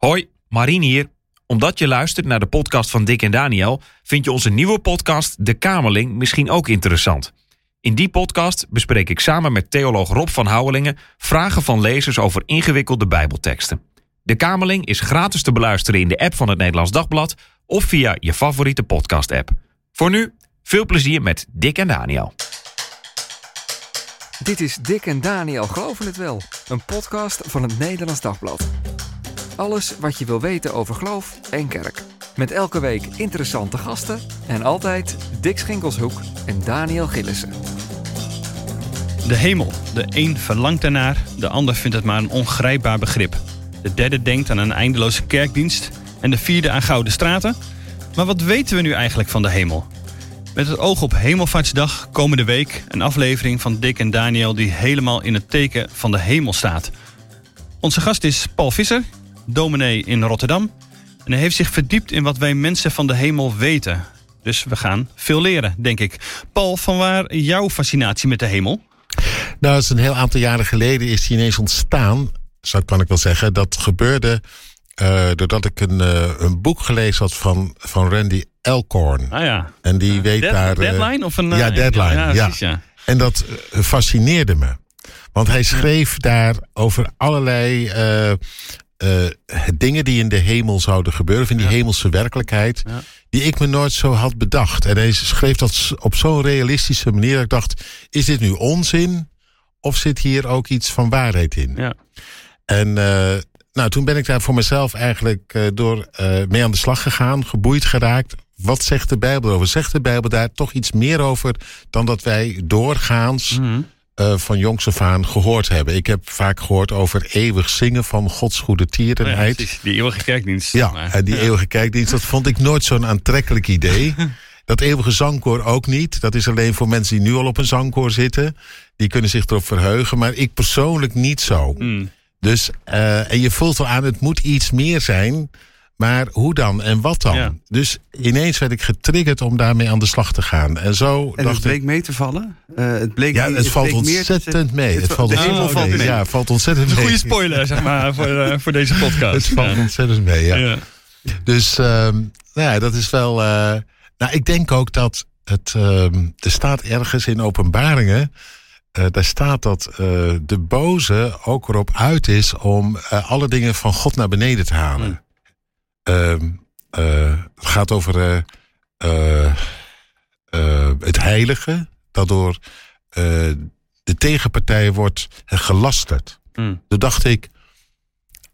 Hoi, Marien hier. Omdat je luistert naar de podcast van Dick en Daniel, vind je onze nieuwe podcast De Kamerling misschien ook interessant. In die podcast bespreek ik samen met theoloog Rob van Houwelingen vragen van lezers over ingewikkelde Bijbelteksten. De Kamerling is gratis te beluisteren in de app van het Nederlands Dagblad of via je favoriete podcast-app. Voor nu, veel plezier met Dick en Daniel. Dit is Dick en Daniel Geloven het Wel, een podcast van het Nederlands Dagblad. Alles wat je wil weten over geloof en kerk. Met elke week interessante gasten en altijd Dick Schinkelshoek en Daniel Gillissen. De hemel. De een verlangt ernaar, de ander vindt het maar een ongrijpbaar begrip. De derde denkt aan een eindeloze kerkdienst en de vierde aan gouden straten. Maar wat weten we nu eigenlijk van de hemel? Met het oog op Hemelvaartsdag komende week een aflevering van Dick en Daniel die helemaal in het teken van de hemel staat. Onze gast is Paul Visser, dominee in Rotterdam. En hij heeft zich verdiept in wat wij mensen van de hemel weten. Dus we gaan veel leren, denk ik. Paul, vanwaar jouw fascinatie met de hemel? Nou, dat is een heel aantal jaren geleden is die ineens ontstaan. Zo kan ik wel zeggen. Dat gebeurde uh, doordat ik een, uh, een boek gelezen had van, van Randy Elkhorn. Ah ja. En die weet Dead, daar... Uh, deadline? Of een, ja, Deadline. Ja, ja. Precies, ja. En dat fascineerde me. Want hij schreef daar over allerlei dingen die in de hemel zouden gebeuren. Of in die hemelse werkelijkheid. Die ik me nooit zo had bedacht. En hij schreef dat op zo'n realistische manier. Dat ik dacht, is dit nu onzin? Of zit hier ook iets van waarheid in? Ja. En nou, toen ben ik daar voor mezelf eigenlijk uh, door mee aan de slag gegaan, geboeid geraakt. Wat zegt de Bijbel over? Zegt de Bijbel daar toch iets meer over dan dat wij doorgaans mm -hmm. Uh, van jongs af aan gehoord hebben? Ik heb vaak gehoord over eeuwig zingen van Gods goede tierenheid. Ja, die eeuwige kerkdienst. Ja, maar. en die ja. eeuwige kerkdienst, dat vond ik nooit zo'n aantrekkelijk idee. Dat eeuwige zangkoor ook niet. Dat is alleen voor mensen die nu al op een zangkoor zitten. Die kunnen zich erop verheugen. Maar ik persoonlijk niet zo. Mm. Dus, uh, en je voelt wel aan, het moet iets meer zijn. Maar hoe dan en wat dan? Ja. Dus ineens werd ik getriggerd om daarmee aan de slag te gaan. En zo En dacht het bleek ik. mee te vallen? Uh, het bleek, Ja, het, valt bleek meer ontzettend te- mee. Het valt de ontzettend hemel valt mee. mee. Ja, het valt ontzettend Een mee. goede spoiler, zeg maar, voor, uh, voor deze podcast. Het valt Ja. ontzettend mee, ja. Ja. Dus uh, nou ja, dat is wel. Uh, nou, ik denk ook dat het. Uh, er staat ergens in openbaringen. Uh, daar staat dat uh, de boze ook erop uit is om uh, alle dingen van God naar beneden te halen. Mm. het gaat over het heilige, dat door de tegenpartij wordt gelasterd. Mm. Toen dacht ik,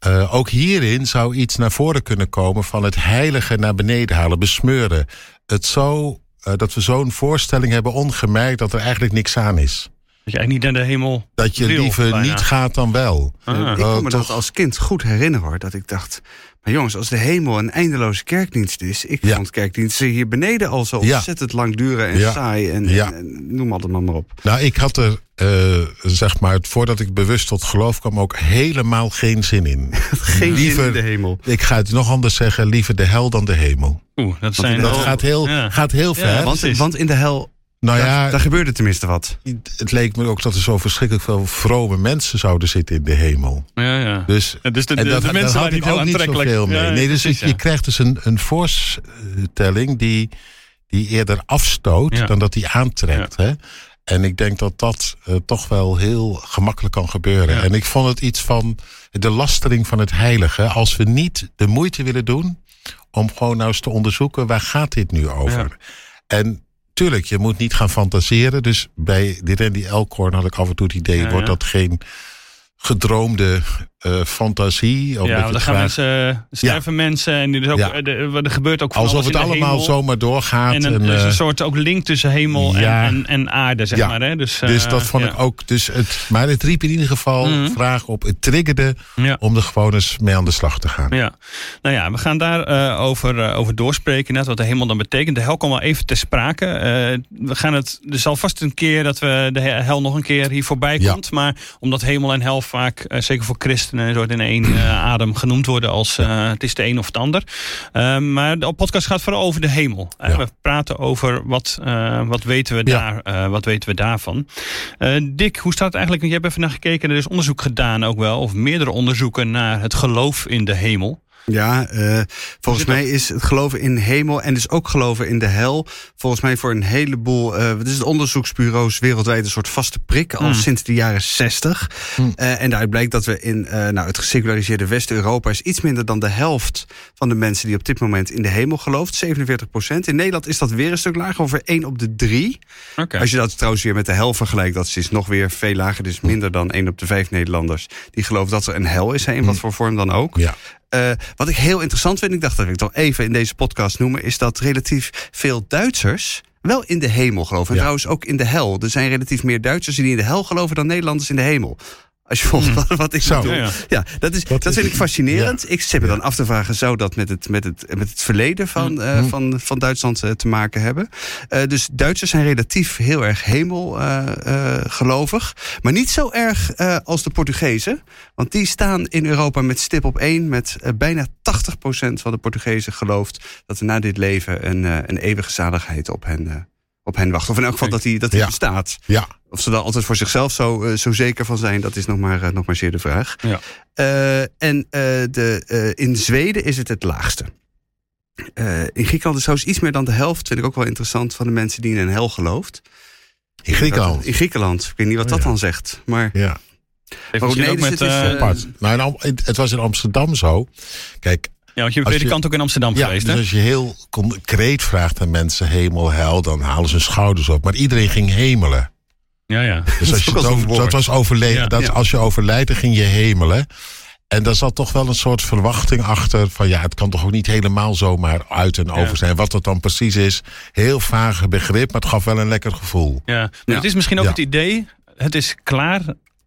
uh, ook hierin zou iets naar voren kunnen komen van het heilige naar beneden halen, besmeuren. Het zo, uh, dat we zo'n voorstelling hebben ongemerkt dat er eigenlijk niks aan is. Dat je eigenlijk niet naar de hemel Dat je wil, liever bijna. niet gaat dan wel. Ah. Ik Oh, kan me toch? dat als kind goed herinneren hoor. Dat ik dacht, maar jongens, als de hemel een eindeloze kerkdienst is. Ik Ja. vond kerkdiensten hier beneden al zo Ja. ontzettend lang duren en Ja. saai. En, Ja. en- en noem alles maar, maar op. Nou, ik had er, uh, zeg maar, voordat ik bewust tot geloof kwam, ook helemaal geen zin in. Geen Liever- zin in de hemel. Ik ga het nog anders zeggen, liever de hel dan de hemel. Oeh, dat zijn Dat gaat heel, ja. gaat heel ver. Ja, Want, want in de hel, nou daar, ja, daar gebeurde tenminste wat. het leek me ook dat er zo verschrikkelijk veel vrome mensen zouden zitten in de hemel. Ja, ja. Dus Ja, dus de, dat, de mensen had waren ik niet heel niet aantrekkelijk. zoveel mee. Ja, nee, dus precies, je, je krijgt dus een, een voorstelling die, die eerder afstoot Ja. dan dat die aantrekt. Hè? En ik denk dat dat uh, toch wel heel gemakkelijk kan gebeuren. Ja. En ik vond het iets van de lastering van het heilige. Als we niet de moeite willen doen om gewoon nou eens te onderzoeken... waar gaat dit nu over? Ja. En tuurlijk, je moet niet gaan fantaseren. Dus bij die Randy Elkhorn had ik af en toe het idee... Ja, wordt dat geen gedroomde uh, fantasie? omdat Ja, je want dan het gaan mensen, er sterven mensen en er, is ook, Ja. er, er gebeurt ook van Alsof alles het allemaal hemel. zomaar doorgaat. En een, en, er is een eh, soort ook link tussen hemel ja. en, en, en aarde, zeg maar. Hè? Dus, dus eh, dat vond ik ook. Dus het, maar het riep in ieder geval Mhm. vraag op. Het triggerde om er gewoon eens mee aan de slag te gaan. Ja, nou ja, we gaan daar eh, over, eh, over doorspreken, net wat de hemel dan betekent. De hel komt wel even ter sprake. Eh, we gaan het, er zal vast een keer dat we de he- hel nog een keer hier voorbij komt. Maar omdat hemel en hel vaak, eh, zeker voor christenen, soort in één eh, adem genoemd worden als eh, het is de een of het ander. Eh, maar de podcast gaat vooral over de hemel. We praten over wat, wat, weten we daar, wat weten we daarvan. Dick, hoe staat het eigenlijk? Want je hebt even naar gekeken, er is onderzoek gedaan ook wel, of meerdere onderzoeken naar het geloof in de hemel. Ja, uh, volgens mij is het geloven in hemel en dus ook geloven in de hel. Volgens mij voor een heleboel. Uh, het is het onderzoeksbureaus wereldwijd een soort vaste prik al mm. sinds de jaren 60. Mm. Uh, en daaruit blijkt dat we in nou, het geseculariseerde West-Europa is iets minder dan de helft van de mensen die op dit moment in de hemel gelooft. 47 procent. In Nederland is dat weer een stuk lager, over 1 op de 3. Okay. Als je dat trouwens weer met de hel vergelijkt, dat is nog weer veel lager. Dus minder dan 1 op de 5 Nederlanders die geloven dat er een hel is, hè, in wat mm. voor vorm dan ook. Ja. Uh, wat ik heel interessant vind, ik dacht dat ik toch even in deze podcast noemen, is dat relatief veel Duitsers wel in de hemel geloven. En Ja. trouwens ook in de hel. Er zijn relatief meer Duitsers die in de hel geloven dan Nederlanders in de hemel. Als je volgt wat, wat ik Zo. bedoel. Ja, Ja, ja. dat, is, Dat dat is- vind ik fascinerend. Ik zit me Ja. dan af te vragen, zou dat met het, met het, met het verleden van, eh, Mm. van, van Duitsland eh, te maken hebben? Eh, dus Duitsers zijn relatief heel erg hemelgelovig. maar niet zo erg eh, als de Portugezen. Want die staan in Europa met stip op één. Met bijna 80% van de Portugezen gelooft dat er na dit leven een, eh, een eeuwige zaligheid op hen, eh, op hen wacht. Of in elk geval dat die, dat die Ja. bestaat. Ja, Of ze daar altijd voor zichzelf zo, eh, zo zeker van zijn, dat is nog maar, eh, nog maar zeer de vraag. Ja. Eh, en eh, de, eh, in Zweden is het het laagste. Eh, in Griekenland is trouwens iets meer dan de helft, vind ik ook wel interessant, van de mensen die in een hel gelooft. in Griekenland. Dat- in Griekenland. Ik weet niet wat Oh, dat ja. dan zegt. Maar Ja. Oh, nee, ook dus met, het is, Apart. Nou, het was in Amsterdam zo. Kijk, ja, want je je- predikant ook in Amsterdam ja, geweest, dus hè? als je heel concreet vraagt aan mensen hemel, hel, dan halen ze hun schouders op. Maar iedereen ging hemelen. Ja, ja. Dus als je over- woord. dat was overleden. Ja. dat Ja. Als je overlijdt, dan ging je hemelen. En daar zat toch wel een soort verwachting achter. Van ja, het kan toch ook niet helemaal zomaar uit en over Ja. zijn. Wat dat dan precies is. Heel vage begrip, maar het gaf wel een lekker gevoel. ja. Maar Ja. Het is misschien ook Ja. het idee, het is klaar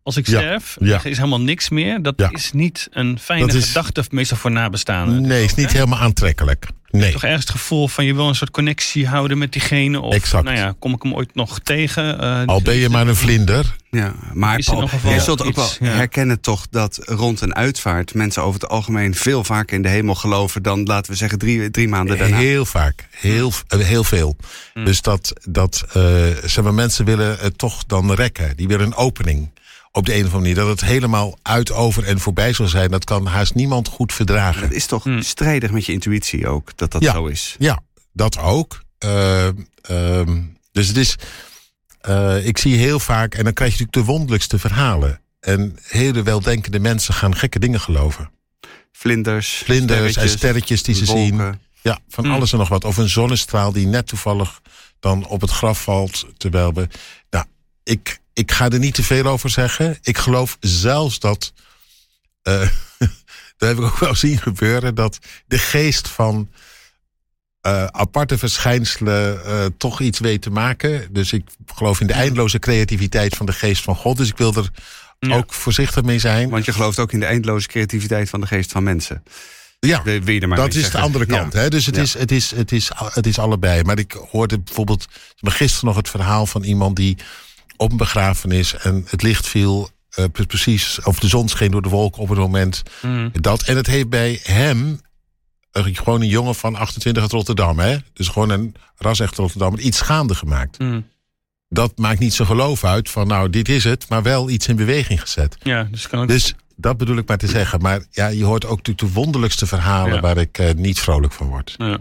als ik sterf. Ja. Is helemaal niks meer. Dat Ja. is niet een fijne Dat is- gedachte, meestal voor nabestaanden. Nee, is niet Hè? helemaal aantrekkelijk. Nee. Toch ergens het gevoel van je wil een soort connectie houden met diegene. Of Exact. nou ja, kom ik hem ooit nog tegen? Eh, Al ben je maar een vlinder. Ja, maar Paul, je zult ook wel herkennen toch dat rond een uitvaart mensen over het algemeen veel vaker in de hemel geloven dan, laten we zeggen, drie, drie maanden daarna. Heel vaak. Heel, eh, heel veel. Hmm. Dus dat, dat eh, zeg maar, mensen willen het toch dan rekken. Die willen een opening. Op de een of andere manier. Dat het helemaal uit, over en voorbij zal zijn. Dat kan haast niemand goed verdragen. Dat is toch Hmm. strijdig met je intuïtie ook, dat dat Ja. zo is. Ja, dat ook. Eh, ehm, dus het is. eh, ik zie heel vaak. En dan krijg je natuurlijk de wonderlijkste verhalen. En hele weldenkende mensen gaan gekke dingen geloven. Vlinders, Vlinders en sterretjes, die ze zien. Ja, van Hmm. alles en nog wat. Of een zonnestraal die net toevallig dan op het graf valt. Terwijl we. Nou, ik, ik ga er niet te veel over zeggen. Ik geloof zelfs dat. eh dat heb ik ook wel zien gebeuren. Dat de geest van. eh, aparte verschijnselen eh, toch iets weet te maken. Dus ik geloof in de eindeloze creativiteit van de geest van God. Dus ik wil er Ja. ook voorzichtig mee zijn. Want je gelooft ook in de eindeloze creativiteit van de geest van mensen. Ja, Wil wil je er maar dat is de andere kant. Ja. Hè? Dus het, Ja. is, het, is, het, is, het is allebei. Maar ik hoorde bijvoorbeeld gisteren nog het verhaal van iemand die op een begrafenis en het licht viel. eh, pre- precies, of de zon scheen door de wolken op het moment. Mm. Dat, en het heeft bij hem, gewoon een jongen van 28 uit Rotterdam, hè? dus gewoon een ras-echt Rotterdam, iets gaande gemaakt. Mm. Dat maakt niet zijn geloof uit van, nou, dit is het, maar wel iets in beweging gezet. Ja, dus kan ook. Dus dat bedoel ik maar te zeggen. Maar ja, je hoort ook natuurlijk de wonderlijkste verhalen Ja. waar ik eh, niet vrolijk van word. Ja.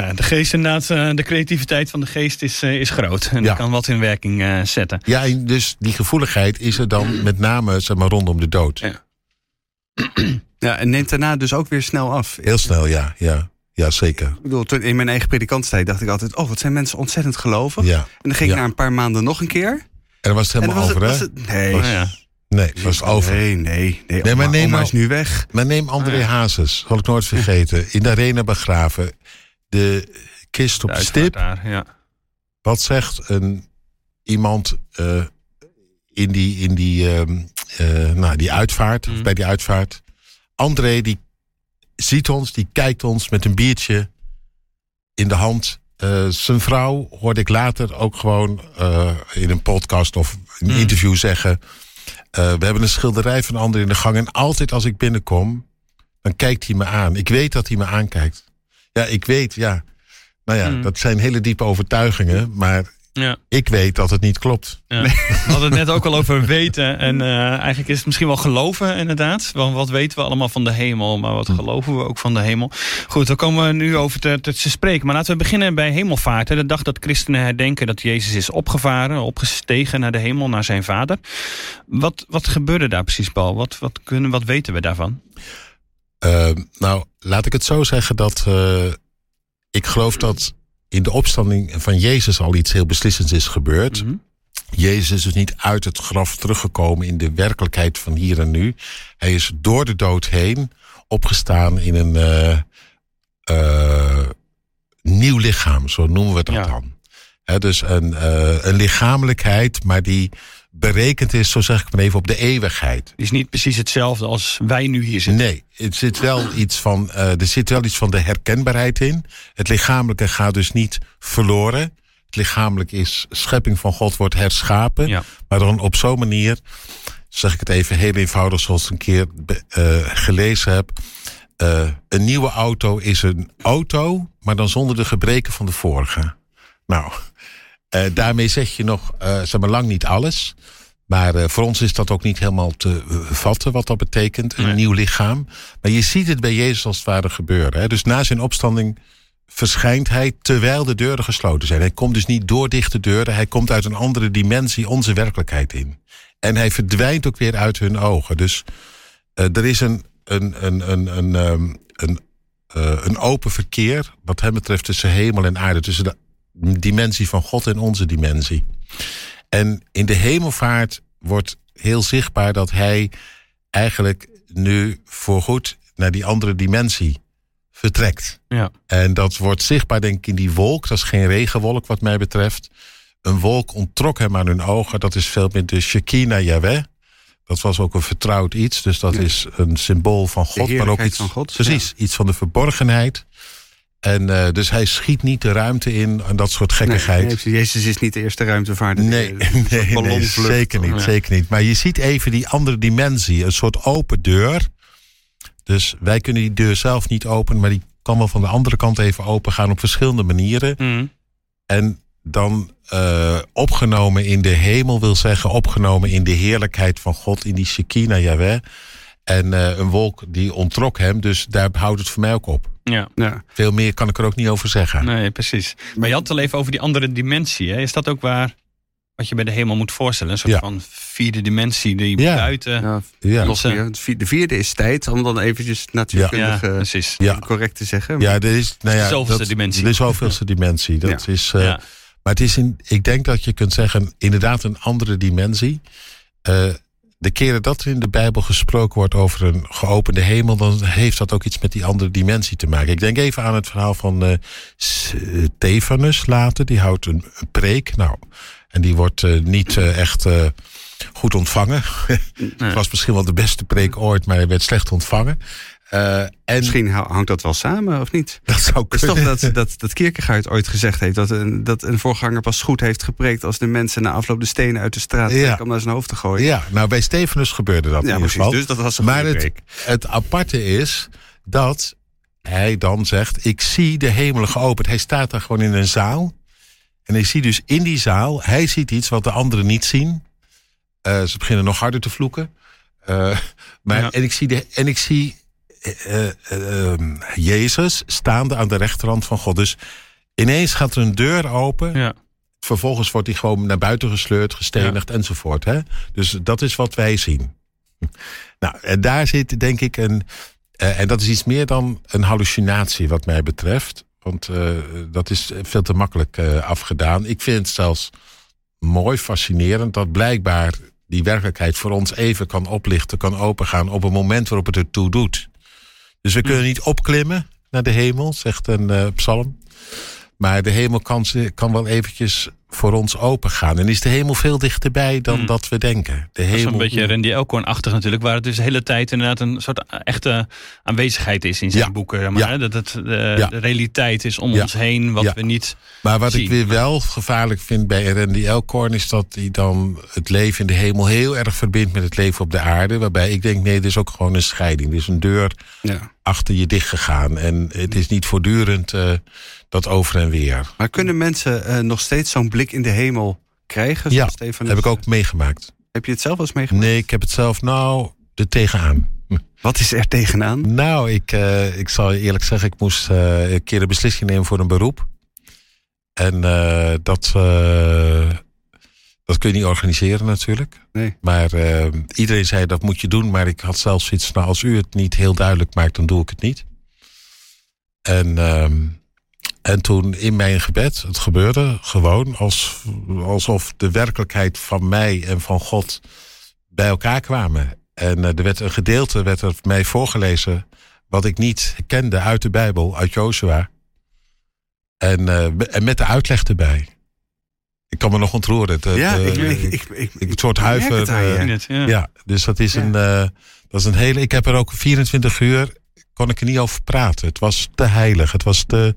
Nou, de geest inderdaad, eh, de creativiteit van de geest is, eh, is groot. En Ja. die kan wat in werking eh, zetten. Ja, dus die gevoeligheid is er dan met name zeg maar, rondom de dood. Ja. Ja, en neemt daarna dus ook weer snel af. Heel snel, ja. Ja, ja zeker. Ik bedoel, toen in mijn eigen predikantstijd dacht ik altijd... oh, wat zijn mensen ontzettend gelovig. Ja. En dan ging ik Ja. na een paar maanden nog een keer. En dan was het helemaal was over, was hè? het, nee, Oh, ja. Nee, was het over. nee, nee. Nee, maar oma, neem oma is nu weg. Maar neem André Ah, ja. Hazes, zal ik nooit vergeten. In de arena begraven. De kist op De stip. Daar, ja. Wat zegt een, iemand eh, in, die, in die, ehm, eh, nou, die uitvaart, of Mhm. bij die uitvaart? André, die ziet ons, die kijkt ons met een biertje in de hand. Eh, zijn vrouw hoorde ik later ook gewoon in een podcast of een Mhm. interview zeggen. we hebben een schilderij van André in de gang. En altijd als ik binnenkom, dan kijkt hij me aan. Ik weet dat hij me aankijkt. Ja, ik weet, ja. Nou ja, Mhm. dat zijn hele diepe overtuigingen. Maar Ja. Ik weet dat het niet klopt. Ja. We hadden het net ook al over weten. En uh, eigenlijk is het misschien wel geloven, inderdaad. Want wat weten we allemaal van de hemel, maar wat geloven we ook van de hemel? Goed, dan komen we nu over te, te, te spreken. Maar laten we beginnen bij hemelvaart. De dag dat christenen herdenken dat Jezus is opgevaren, opgestegen naar de hemel, naar zijn vader. Wat, wat gebeurde daar precies, Paul? Wat, wat, kunnen, wat weten we daarvan? Uh, nou, laat ik het zo zeggen dat uh, ik geloof dat in de opstanding van Jezus al iets heel beslissends is gebeurd. Mm -hmm. Jezus is dus niet uit het graf teruggekomen in de werkelijkheid van hier en nu. Hij is door de dood heen opgestaan in een uh, uh, nieuw lichaam, zo noemen we dat ja. dan. He, dus een, een lichamelijkheid, maar die berekend is, zo zeg ik maar even, op de eeuwigheid. Het is niet precies hetzelfde als wij nu hier zitten. Nee, het zit wel iets van, uh, er zit wel iets van de herkenbaarheid in. Het lichamelijke gaat dus niet verloren. Het lichamelijk is schepping van God, wordt herschapen. Ja. Maar dan op zo'n manier, zeg ik het even heel eenvoudig, zoals ik een keer uh, gelezen heb. Uh, een nieuwe auto is een auto, maar dan zonder de gebreken van de vorige. Nou, uh, daarmee zeg je nog, uh, zeg maar, lang niet alles. Maar uh, voor ons is dat ook niet helemaal te vatten wat dat betekent, een nee. nieuw lichaam. Maar je ziet het bij Jezus als het ware gebeuren. Hè? Dus na zijn opstanding verschijnt hij terwijl de deuren gesloten zijn. Hij komt dus niet door dichte deuren, hij komt uit een andere dimensie onze werkelijkheid in. En hij verdwijnt ook weer uit hun ogen. Dus er is een, een, een, een, een, um, een, een open verkeer, wat hem betreft, tussen hemel en aarde. Tussen de dimensie van God en onze dimensie. En in de hemelvaart wordt heel zichtbaar dat hij eigenlijk nu voorgoed naar die andere dimensie vertrekt. Ja. En dat wordt zichtbaar denk ik in die wolk. Dat is geen regenwolk wat mij betreft. Een wolk onttrok hem aan hun ogen. Dat is veel meer de Shekinah Yahweh. Dat was ook een vertrouwd iets. Dus dat ja. is een symbool van God. maar ook iets van God. Precies, ja. iets van de verborgenheid. En uh, dus hij schiet niet de ruimte in en dat soort gekkigheid. Nee, nee, Jezus is niet de eerste ruimtevaarder. Nee, nee, nee zeker niet, ja. zeker niet. Maar je ziet even die andere dimensie. Een soort open deur. Dus wij kunnen die deur zelf niet openen, maar die kan wel van de andere kant even open gaan op verschillende manieren. Mm. En dan uh, opgenomen in de hemel wil zeggen, opgenomen in de heerlijkheid van God, in die Shekinah Yahweh. En uh, een wolk die ontrok hem, dus daar houdt het voor mij ook op. Ja. ja. Veel meer kan ik er ook niet over zeggen. Nee, precies. Maar je had het al even over die andere dimensie. Hè? Is dat ook waar wat je bij de hemel moet voorstellen? Een soort Ja. van vierde dimensie die Ja. buiten... Ja, Ja. nog meer. De vierde is tijd, om dan eventjes natuurkundig Ja, eh, precies. Ja. correct te zeggen. Ja, er is, nou ja, De zoveelste dat- dimensie. De zoveelste dimensie. Dat is, uh, Ja. Maar het is in, ik denk dat je kunt zeggen, inderdaad een andere dimensie. Uh, de keren dat er in de Bijbel gesproken wordt over een geopende hemel, dan heeft dat ook iets met die andere dimensie te maken. Ik denk even aan het verhaal van uh, Stefanus later. Die houdt een, preek. Nou, en die wordt uh, niet echt goed ontvangen. Het was misschien wel de beste preek ooit, maar hij werd slecht ontvangen. Uh, en Misschien hangt dat wel samen, of niet? dat zou Het is kunnen. toch dat, dat, dat Kierkegaard ooit gezegd heeft... Dat een, dat een voorganger pas goed heeft gepreekt... als de mensen na afloop de stenen uit de straat Ja. trekken... om naar zijn hoofd te gooien. Ja, nou bij Stefanus gebeurde dat Ja, in ieder precies. geval. Dus dat was een maar het, aparte is dat hij dan zegt: Ik zie de hemelen geopend. Hij staat daar gewoon in een zaal. En hij ziet dus in die zaal, hij ziet iets wat de anderen niet zien. Eh, ze beginnen nog harder te vloeken. Eh, maar, Ja. en, ik zie de, en ik zie eh, eh, eh, ehm, Jezus staande aan de rechterhand van God. Dus ineens gaat er een deur open. Ja. Vervolgens wordt hij gewoon naar buiten gesleurd, gestenigd enzovoort. Hè? Dus dat is wat wij zien. Nou, en daar zit denk ik een. en dat is iets meer dan een hallucinatie, wat mij betreft. Want dat is veel te makkelijk afgedaan. Ik vind het zelfs mooi, fascinerend dat blijkbaar die werkelijkheid voor ons even kan oplichten, kan opengaan op een moment waarop het ertoe doet. Dus we kunnen niet opklimmen naar de hemel, zegt een eh, psalm. Maar de hemel kan, kan wel eventjes voor ons opengaan. En is de hemel veel dichterbij dan Hmm. dat we denken. De Dat is hemel, een beetje Randy Elkhorn-achtig natuurlijk. Waar het dus de hele tijd inderdaad een soort echte aanwezigheid is in zijn Ja. boeken. Maar, Ja. Dat het de, Ja. de realiteit is om Ja. ons heen. Wat Ja. we niet... Maar wat zien. ik weer wel gevaarlijk vind bij Randy Elkhorn... is dat hij dan het leven in de hemel heel erg verbindt met het leven op de aarde. Waarbij ik denk, nee, dit is ook gewoon een scheiding. Er is een deur Ja. achter je dichtgegaan. En het is niet voortdurend eh, dat over en weer. Maar kunnen mensen eh, nog steeds zo'n blik blik in de hemel krijgen. Ja, Stefan heb ik ook meegemaakt. Heb je het zelf wel eens meegemaakt? Nee, ik heb het zelf nou er tegenaan. Wat is er tegenaan? Nou, ik, uh, ik zal je eerlijk zeggen, ik moest uh, een keer een beslissing nemen voor een beroep. En uh, dat, dat kun je niet organiseren natuurlijk. Nee. Maar iedereen zei dat moet je doen. Maar ik had zelfs iets, nou als u het niet heel duidelijk maakt, dan doe ik het niet. En, ehm, en toen in mijn gebed, het gebeurde gewoon als, alsof de werkelijkheid van mij en van God bij elkaar kwamen. En er werd een gedeelte werd er mij voorgelezen wat ik niet kende uit de Bijbel, uit Joshua. En, uh, en met de uitleg erbij. Ik kan me nog ontroeren. Het, ja, uh, ik, ik, ik, ik, een soort huiver. Uh, ja. ja. dus dat is, Ja. een, dat is een hele. Ik heb er ook 24 uur. kon ik er niet over praten. Het was te heilig. Het was, te,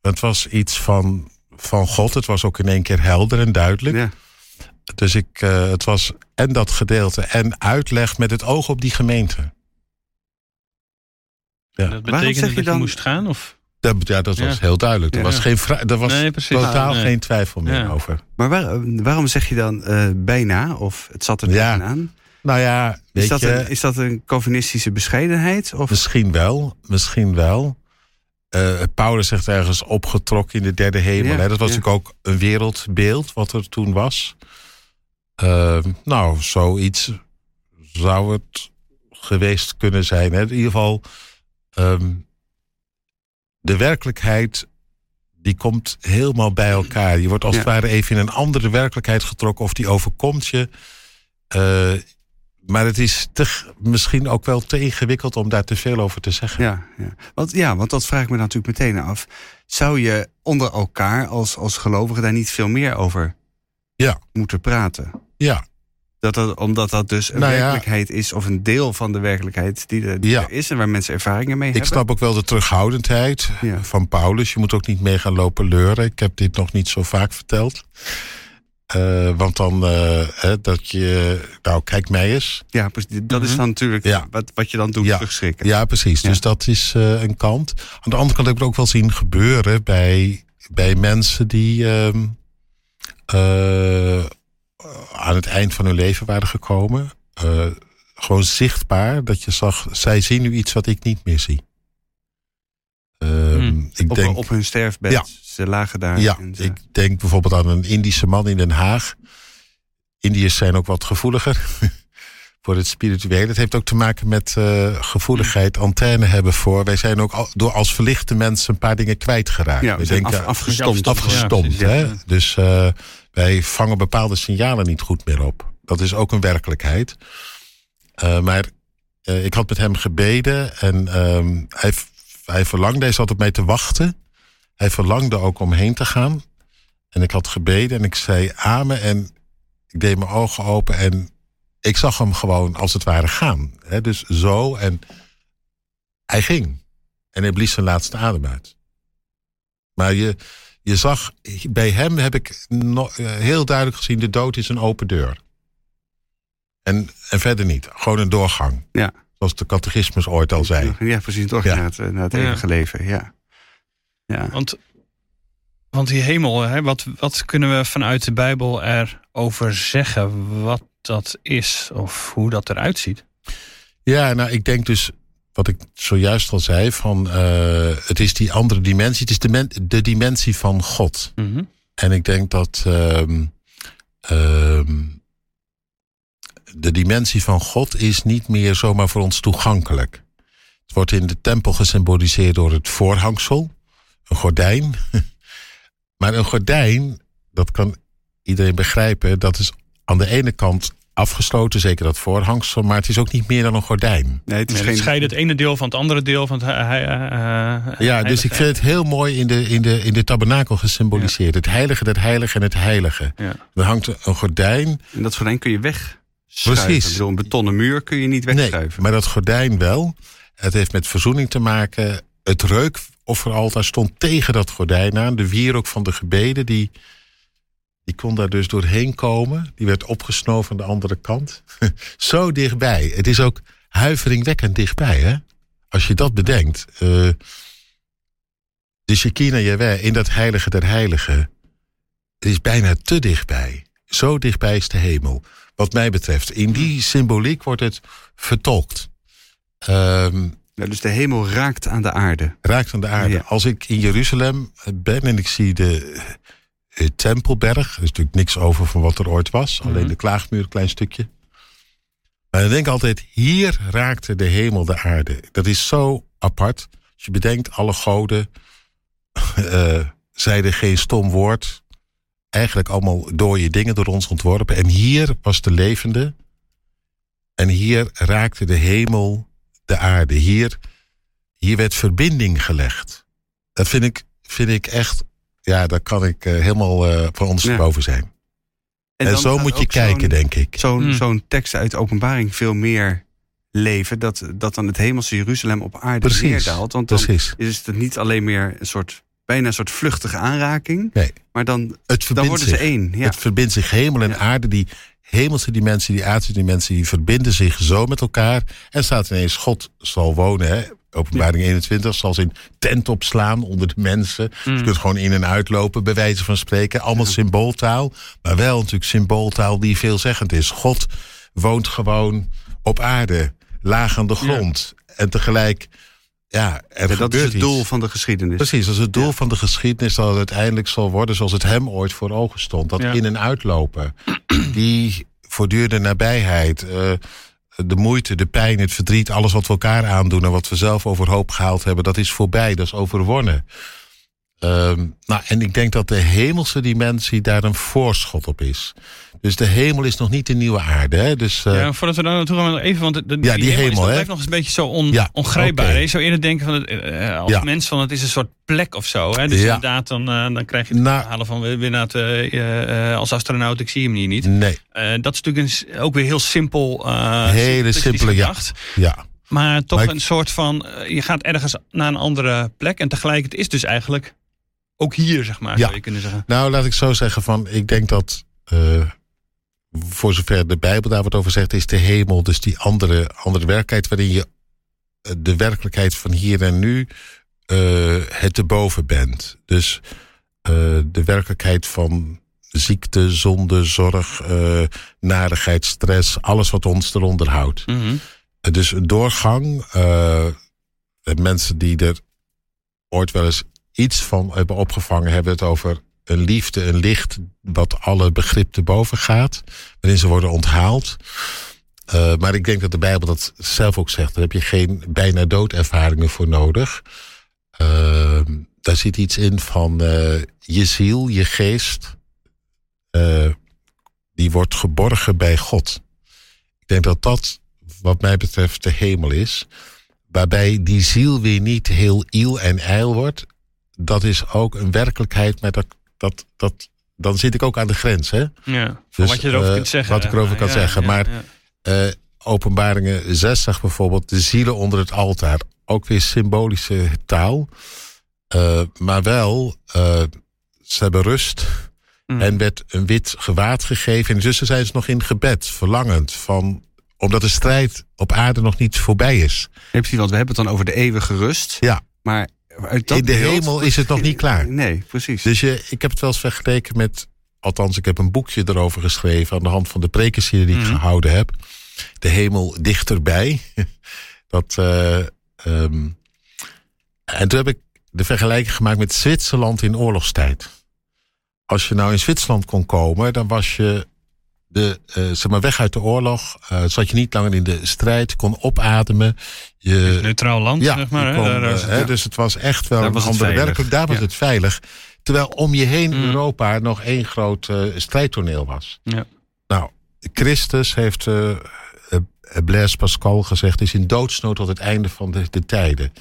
het was iets van, van God. Het was ook in één keer helder en duidelijk. Ja. Dus ik, uh, het was en dat gedeelte en uitleg met het oog op die gemeente. Ja. Dat betekende zeg dat je je, dan- moest gaan? Of? Dat, ja, dat was Ja. heel duidelijk. Er Ja. was, geen er was Nee, totaal Nee. geen twijfel meer Ja. over. Maar waar- waarom zeg je dan eh, bijna? Of het zat er Ja. tegenaan? Nou ja, weet Is dat, je, een, is dat een Calvinistische bescheidenheid? Of? misschien wel. Misschien wel. Eh, Paulus zegt ergens opgetrokken in de derde hemel. Ja, hè? Dat was ja. natuurlijk ook een wereldbeeld wat er toen was. Eh, nou, zoiets zou het geweest kunnen zijn. Hè? In ieder geval, ehm, de werkelijkheid die komt helemaal bij elkaar. Je wordt als Ja. het ware even in een andere werkelijkheid getrokken of die overkomt je. Eh, maar het is te, misschien ook wel te ingewikkeld om daar te veel over te zeggen. Ja, ja. Want, ja, want dat vraag ik me natuurlijk meteen af. Zou je onder elkaar als, als gelovigen daar niet veel meer over Ja. moeten praten? Ja, Dat dat, omdat dat dus een Nou ja. werkelijkheid is, of een deel van de werkelijkheid die, er, die Ja. er is en waar mensen ervaringen mee ik hebben. snap ook wel de terughoudendheid van Paulus. Je moet ook niet mee gaan lopen leuren. Ik heb dit nog niet zo vaak verteld. Eh, want dan, eh, hè, dat je, nou kijk mij eens. Ja, precies. dat is Mhm. dan natuurlijk Ja. wat, wat je dan doet, Ja. terugschrikken. Ja, precies. Ja. Dus dat is eh, een kant. Aan de andere kant heb ik het ook wel zien gebeuren bij, bij mensen die ehm, eh, aan het eind van hun leven waren gekomen. Eh, gewoon zichtbaar dat je zag, zij zien nu iets wat ik niet meer zie. Ehm, Hmm. Ik Op, denk, op hun sterfbed. Ja. Ze lagen daar. ja, en ze- ik denk bijvoorbeeld aan een Indische man in Den Haag. Indiërs zijn ook wat gevoeliger voor het spirituele. Het heeft ook te maken met eh, gevoeligheid, antenne hebben voor. Wij zijn ook al, door als verlichte mensen een paar dingen kwijtgeraakt. ja, we zijn af, denken afgestompt. afgestompt. Ja, hè? Dus eh, wij vangen bepaalde signalen niet goed meer op. Dat is ook een werkelijkheid. Eh, maar eh, ik had met hem gebeden en ehm, hij, hij verlangde, hij zat op mij te wachten. Hij verlangde ook om heen te gaan. En ik had gebeden en ik zei amen en ik deed mijn ogen open en ik zag hem gewoon als het ware gaan. Dus zo en hij ging. En hij blies zijn laatste adem uit. Maar je, je zag, bij hem heb ik eh, heel duidelijk gezien, de dood is een open deur. En, en verder niet. Gewoon een doorgang. Ja. Zoals de catechismus ooit al zei. Ja, precies. Toch Ja. naar het, naar het Ja. eeuwige leven. Ja. Ja. Want, want die hemel, hè, wat, wat kunnen we vanuit de Bijbel erover zeggen? Wat dat is of hoe dat eruit ziet? Ja, nou, ik denk dus, wat ik zojuist al zei, van eh, het is die andere dimensie. Het is de, men- de dimensie van God. Mhm. En ik denk dat ehm, ehm, de dimensie van God is niet meer zomaar voor ons toegankelijk. Het wordt in de tempel gesymboliseerd door het voorhangsel, een gordijn. Maar een gordijn, dat kan iedereen begrijpen, dat is aan de ene kant afgesloten, zeker dat voorhangsel, maar het is ook niet meer dan een gordijn. Nee, het is Nee, geen... het scheidt het ene deel van het andere deel van het he- he- Ja, dus ik vind het heel mooi in de, in de, in de tabernakel gesymboliseerd. Het heilige, het heilige en het heilige. Ja. Er hangt een gordijn En dat gordijn kun je Precies. Bedoel, een betonnen muur kun je niet Nee, wegschuiven. maar dat gordijn wel. Het heeft met verzoening te maken. Het reukofferaltaar stond tegen dat gordijn aan. De wierook van de gebeden, die, die kon daar dus doorheen komen. Die werd opgesnoven aan de andere kant. Zo dichtbij. Het is ook huiveringwekkend dichtbij, hè? Als je dat bedenkt. eh de Shekinah Yahweh in dat heilige der heiligen. het is bijna te dichtbij. Zo dichtbij is de hemel, wat mij betreft. In die symboliek wordt het vertolkt. Ehm, Ja, dus de hemel raakt aan de aarde. raakt aan de aarde. Ja. Als ik in Jeruzalem ben en ik zie de eh, Tempelberg, er is natuurlijk niks over van wat er ooit was, alleen de klaagmuur, een klein stukje. Maar dan denk ik altijd, hier raakte de hemel de aarde. Dat is zo apart. Als je bedenkt, alle goden eh, zeiden geen stom woord. Eigenlijk allemaal dode dingen door ons ontworpen. En hier was de levende. En hier raakte de hemel de aarde. Hier, hier werd verbinding gelegd. Dat vind ik, vind ik echt, ja, daar kan ik eh, helemaal eh van ondersteboven zijn. En, zo moet je kijken, denk ik. Zo'n Hmm. zo'n tekst uit openbaring veel meer leven. Dat, dat dan het hemelse Jeruzalem op aarde Precies, neerdaalt. Want dan Precies. is het niet alleen meer een soort, bijna een soort vluchtige aanraking. Nee. Maar dan, Het dan worden zich. ze één. Ja. Het verbindt zich hemel en Ja. aarde. Die hemelse dimensie, die aardse dimensie, die verbinden zich zo met elkaar. En staat ineens, God zal wonen. Hè? Openbaring 21 zal zijn tent opslaan onder de mensen. Mm. Je kunt gewoon in en uitlopen, bij wijze van spreken. Allemaal symbooltaal. Maar wel natuurlijk symbooltaal die veelzeggend is. God woont gewoon op aarde, laag aan de grond. En tegelijk, ja, er Ja, dat is het iets. doel van de geschiedenis. Precies, dat is het doel van de geschiedenis dat het uiteindelijk zal worden zoals het hem ooit voor ogen stond. Dat Ja. in- en uitlopen, die voortdurende nabijheid, eh, de moeite, de pijn, het verdriet, alles wat we elkaar aandoen en wat we zelf overhoop gehaald hebben, dat is voorbij, dat is overwonnen. Ehm, nou, en ik denk dat de hemelse dimensie daar een voorschot op is. Dus de hemel is nog niet de nieuwe aarde. Hè? Dus, eh, ja, voordat we daar naartoe gaan, even, want de, de- Ja, die is- hemel, hè? blijft nog eens een beetje zo on, Ja, ongrijpbaar. hè. Je zou eerder denken van het, eh, als Ja. mens van het is een soort plek of zo. Hè? Dus Ja. inderdaad, dan, eh, dan krijg je het Nou- verhalen van het, eh, als astronaut, ik zie hem hier niet. nee, dat is natuurlijk een ook weer heel simpel. Hele simpele, ja. gedacht. ja. Maar toch Maar ik- een soort van, je gaat ergens naar een andere plek. En tegelijkertijd is dus eigenlijk ook hier, zeg maar, Ja. zou je kunnen zeggen. Nou, laat ik zo zeggen van, ik denk dat eh, voor zover de Bijbel daar wat over zegt, is de hemel dus die andere, andere werkelijkheid waarin je eh, de werkelijkheid van hier en nu eh, het te boven bent. Dus de werkelijkheid van ziekte, zonde, zorg, eh narigheid, stress, alles wat ons eronder houdt. Mhm. Is een doorgang. mensen die er ooit wel eens iets van hebben opgevangen, hebben het over een liefde, een licht, wat alle begrip te boven gaat, waarin ze worden onthaald. Eh, maar ik denk dat de Bijbel dat zelf ook zegt. Daar heb je geen bijna doodervaringen voor nodig. Eh, daar zit iets in van eh, je ziel, je geest, die wordt geborgen bij God. Ik denk dat dat, wat mij betreft, de hemel is. Waarbij die ziel weer niet heel iel en ijl wordt. Dat is ook een werkelijkheid, maar dat, dat, dat, dan zit ik ook aan de grens. Hè? Ja, Dus, wat je erover eh, kunt zeggen. wat ik erover kan Ja, zeggen, ja, maar- ja. Eh, openbaringen 6 zegt bijvoorbeeld de zielen onder het altaar. Ook weer symbolische taal. Eh, maar wel, eh, ze hebben rust. Mm. En werd een wit gewaad gegeven. En intussen zijn ze nog in gebed, verlangend. Van, omdat de strijd op aarde nog niet voorbij is. Precies, want we hebben het dan over de eeuwige rust. Ja. Maar uit dat in de beeld- hemel is het nog niet klaar. Nee, precies. Dus je, ik heb het wel eens vergeleken met. Althans, ik heb een boekje erover geschreven. aan de hand van de prekenserie die ik Mhm. gehouden heb. De hemel dichterbij. Dat. eh, ehm, en toen heb ik de vergelijking gemaakt met Zwitserland in oorlogstijd. Als je nou in Zwitserland kon komen, dan was je de, zeg maar weg uit de oorlog. eh, zat je niet langer in de strijd, kon opademen. Je, Neutraal land, ja, zeg maar. kon, Daar, eh, dus het was echt wel een andere werkelijk. Daar was Ja. het veilig. Terwijl om je heen Mm. Europa nog één groot eh, strijdtoneel was. Ja. Nou, Christus heeft Blaise Pascal gezegd... is in doodsnood tot het einde van de, de tijden.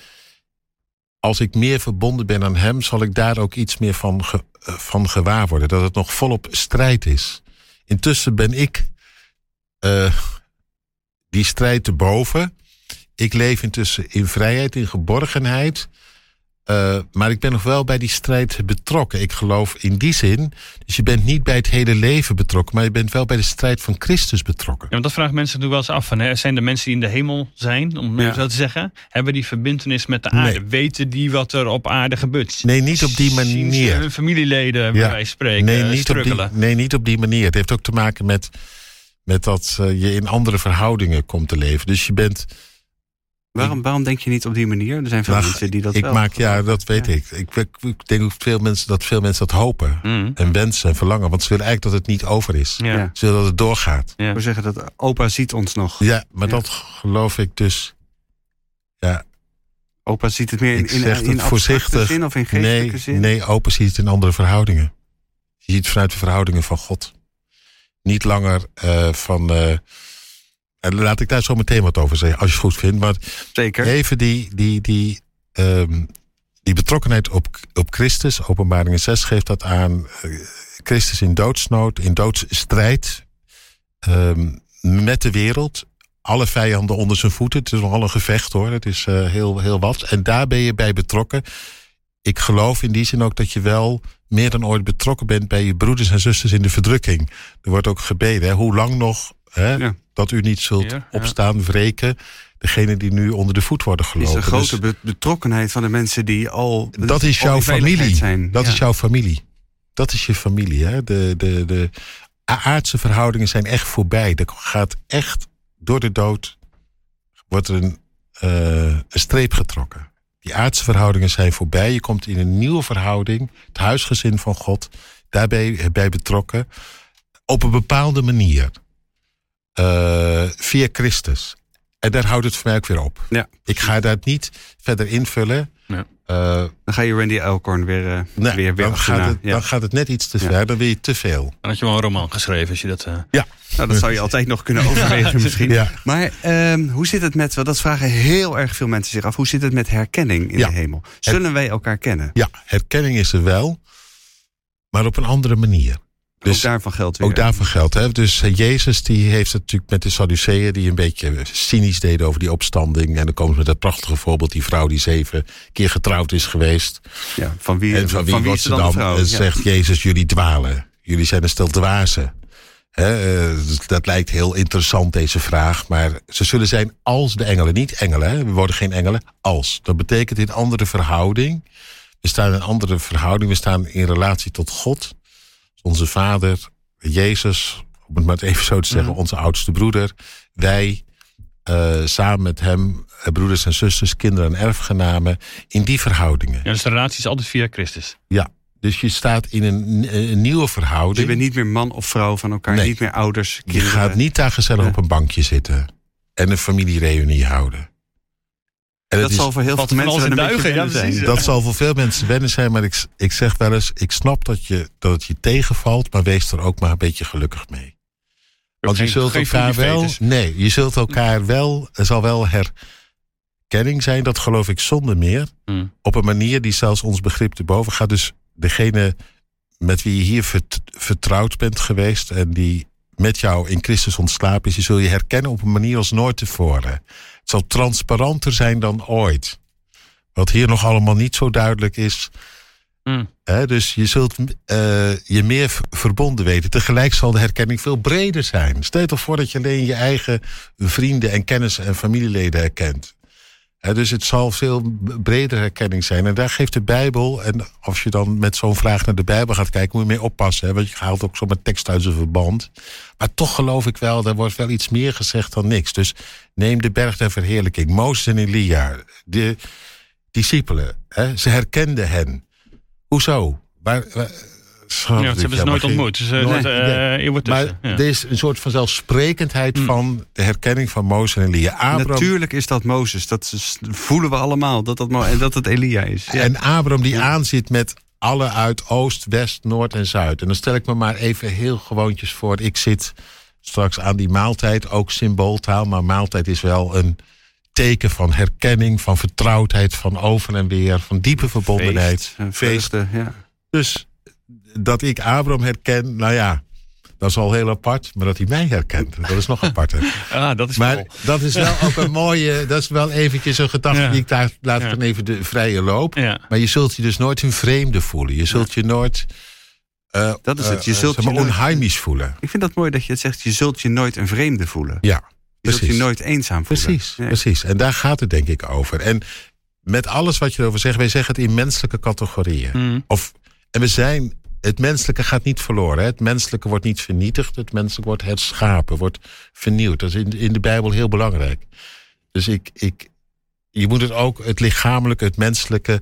Als ik meer verbonden ben aan hem... zal ik daar ook iets meer van, ge- van gewaar worden. Dat het nog volop strijd is. Intussen ben ik eh, die strijd te boven. Ik leef intussen in vrijheid, in geborgenheid. Uh, maar ik ben nog wel bij die strijd betrokken. Ik geloof in die zin. Dus je bent niet bij het hele leven betrokken, maar je bent wel bij de strijd van Christus betrokken. Ja, want dat vragen mensen natuurlijk wel eens af. Van, hè, zijn de mensen die in de hemel zijn, om ja. zo te zeggen, hebben die verbindenis met de aarde? Nee. Weten die wat er op aarde gebeurt? Nee, niet op die manier. Hun familieleden, waar wij spreken, nee, niet op die, nee, niet op die manier. Het heeft ook te maken met, met dat je in andere verhoudingen komt te leven. Dus je bent Waarom, waarom denk je niet op die manier? Er zijn veel Nou, mensen die dat ik wel maak, ja, dat weet Ja. ik. ik. Ik ik denk ook veel mensen, dat veel mensen dat hopen. Mm. En wensen en verlangen. Want ze willen eigenlijk dat het niet over is. Ja. Ja. Ze willen dat het doorgaat. Ja. Wil zeggen dat opa ziet ons nog. Ja, maar Ja. dat geloof ik dus. Ja, Opa ziet het meer in, in, in voorzichtig. zin of in geestelijke nee, zin. nee, open ziet het in andere verhoudingen. Je ziet het vanuit de verhoudingen van God. Niet langer eh, van. eh, en laat ik daar zo meteen wat over zeggen, als je het goed vindt. Maar Zeker. Even die, die, die, ehm, die betrokkenheid op, op Christus, openbaringen 6 geeft dat aan. eh, Christus in doodsnood, in doodsstrijd ehm, met de wereld. Alle vijanden onder zijn voeten. Het is nogal een gevecht hoor. Het is eh, heel, heel wat. En daar ben je bij betrokken. Ik geloof in die zin ook dat je wel meer dan ooit betrokken bent bij je broeders en zusters in de verdrukking. Er wordt ook gebeden. Hè? Hoe lang nog hè, Ja. dat u niet zult Ja, ja. opstaan, wreken. Degene die nu onder de voet worden is gelopen. een grote Dus be- betrokkenheid van de mensen die al. dat is jouw familie. Zijn. Dat Ja. is jouw familie. Dat is je familie. Hè? De, de, de aardse verhoudingen zijn echt voorbij. Er gaat echt door de dood. Wordt er een, eh, een streep getrokken. Die aardse verhoudingen zijn voorbij. Je komt in een nieuwe verhouding. Het huisgezin van God. Daarbij bij betrokken. Op een bepaalde manier. Eh, via Christus. En daar houdt het voor mij ook weer op. Ja. Ik ga dat niet verder invullen. Ja. Eh, Dan ga je Randy Elkhorn weer, Nee, weer, weer dan, gaat het, Ja. dan gaat het net iets te Ja. ver. Dan wil je te veel. Dan had je wel een roman geschreven als je dat... eh, Nou, dat zou je altijd nog kunnen overwegen misschien. Ja. Maar ehm, hoe zit het met, want dat vragen heel erg veel mensen zich af, hoe zit het met herkenning in Ja. de hemel? Zullen wij elkaar kennen? ja, herkenning is er wel. Maar op een andere manier. Dus ook daarvan geldt weer. ook daarvan geldt. Hè? Dus eh, Jezus die heeft het natuurlijk met de Sadduceeën... die een beetje cynisch deden over die opstanding. En dan komen ze met dat prachtige voorbeeld... die vrouw die zeven keer getrouwd is geweest. Ja, van wie, en van wie is wordt ze dan? Eh, Ja. Zegt Jezus, jullie dwalen. Jullie zijn een stel dwazen. Hè, eh, dat lijkt heel interessant, deze vraag. Maar ze zullen zijn als de engelen. Niet engelen, hè? we worden geen engelen. Als. Dat betekent in andere verhouding. We staan in een andere verhouding. We staan in relatie tot God. Onze vader, Jezus. Om het maar even zo te zeggen. Mhm. Onze oudste broeder. Wij, eh, samen met hem, eh, broeders en zusters, kinderen en erfgenamen. In die verhoudingen. ja, dus de relatie is altijd via Christus. Ja, dus je staat in een, een nieuwe Dus je verhouding. bent niet meer man of vrouw van elkaar, Nee. niet meer ouders, je kinderen. gaat niet daar gezellig Ja. op een bankje zitten en een familiereunie houden. En dat zal voor heel veel mensen een duigen, ja, zijn. dat zal voor veel mensen wennen zijn, maar ik, ik zeg wel eens: ik snap dat, je, dat het je tegenvalt, maar wees er ook maar een beetje gelukkig mee. Want je zult elkaar wel. Nee, je zult elkaar wel. Er zal wel herkenning zijn, dat geloof ik zonder meer. Hmm. op een manier die zelfs ons begrip te boven gaat. Dus degene met wie je hier vert- vertrouwd bent geweest en die met jou in Christus ontslapen is, die zul je herkennen op een manier als nooit tevoren. Zal transparanter zijn dan ooit. Wat hier nog allemaal niet zo duidelijk is. Hmm. Hè, dus je zult eh, je meer verbonden weten. Tegelijk zal de herkenning veel breder zijn. Stel je toch voor dat je alleen je eigen vrienden en kennissen en familieleden herkent. Dus het zal veel b- breder herkenning zijn. En daar geeft de Bijbel, en als je dan met zo'n vraag naar de Bijbel gaat kijken, moet je mee oppassen. Want je haalt ook zomaar tekst uit zijn verband. Maar toch geloof ik wel, er wordt wel iets meer gezegd dan niks. Dus neem de berg der verheerlijking. Mozes en Elia, de discipelen, ze herkenden hen. Hoezo? Waar, Ja, ze hebben ze nooit ontmoet. Dus Nooit, nee. uh, wordt Maar. Ja. er is een soort van zelfsprekendheid Mm. van de herkenning van Mozes en Elia. Natuurlijk is dat Mozes. Dat voelen we allemaal. Dat, dat, en dat het Elia is. Ja. En Abraham die aanzit met alle uit Oost, West, Noord en Zuid. En dan stel ik me maar even heel gewoontjes voor. Ik zit straks aan die maaltijd, ook symbooltaal. Maar maaltijd is wel een teken van herkenning, van vertrouwdheid, van over en weer, van diepe verbondenheid. Feest, eh, Feest. vreugde, ja. Dus dat ik Abraham herken, nou ja, Dat is al heel apart, maar dat hij mij herkent, dat is nog aparter. Ah, dat is Maar cool. dat is wel ook een mooie, dat is wel eventjes een gedachte Ja. die ik daar laat Ja. even de vrije loop. Ja. Maar je zult je dus nooit een vreemde voelen. Je zult je nooit. eh, Dat is het. Je eh, zult zeg je maar nooit- onheimisch voelen. Ik vind dat mooi dat je het zegt. Je zult je nooit een vreemde voelen. Ja, Je zult je nooit eenzaam voelen. Precies, precies. En daar gaat het denk ik over. En met alles wat je erover zegt, wij zeggen het in menselijke categorieën. Mm. Of, en we zijn, het menselijke gaat niet verloren. Hè? Het menselijke wordt niet vernietigd. Het menselijke wordt herschapen, wordt vernieuwd. Dat is in, in de Bijbel heel belangrijk. Dus ik, ik, je moet het ook, het lichamelijke, het menselijke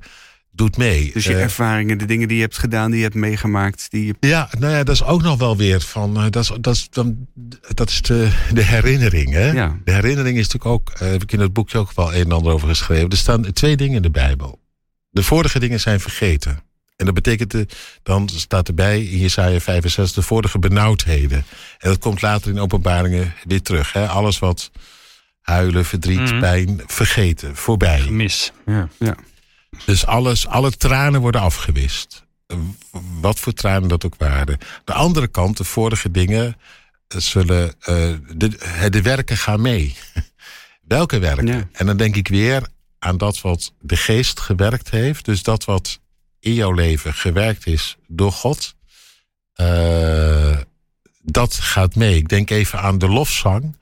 doet mee. Dus je Eh, ervaringen, de dingen die je hebt gedaan, die je hebt meegemaakt. Die je... ja, nou ja, dat is ook nog wel weer van. eh, dat is, dat is, dan, dat is de, de herinnering. Hè? Ja. De herinnering is natuurlijk ook. eh, heb ik in het boekje ook wel een en ander over geschreven. Er staan twee dingen in de Bijbel. De vorige dingen zijn vergeten. En dat betekent, de, dan staat erbij in Jesaja 65 de vorige benauwdheden. En dat komt later in openbaringen weer terug. Hè? Alles wat huilen, verdriet, Mhm. pijn, vergeten, voorbij. Mis. Ja. Dus alles, alle tranen worden afgewist. Eh, Wat voor tranen dat ook waren. De andere kant, de vorige dingen, eh, zullen. eh, de, eh, de werken gaan mee. Welke werken? Ja. En dan denk ik weer aan dat wat de geest gewerkt heeft. Dus dat wat in jouw leven gewerkt is door God. eh, dat gaat mee. Ik denk even aan de lofzang.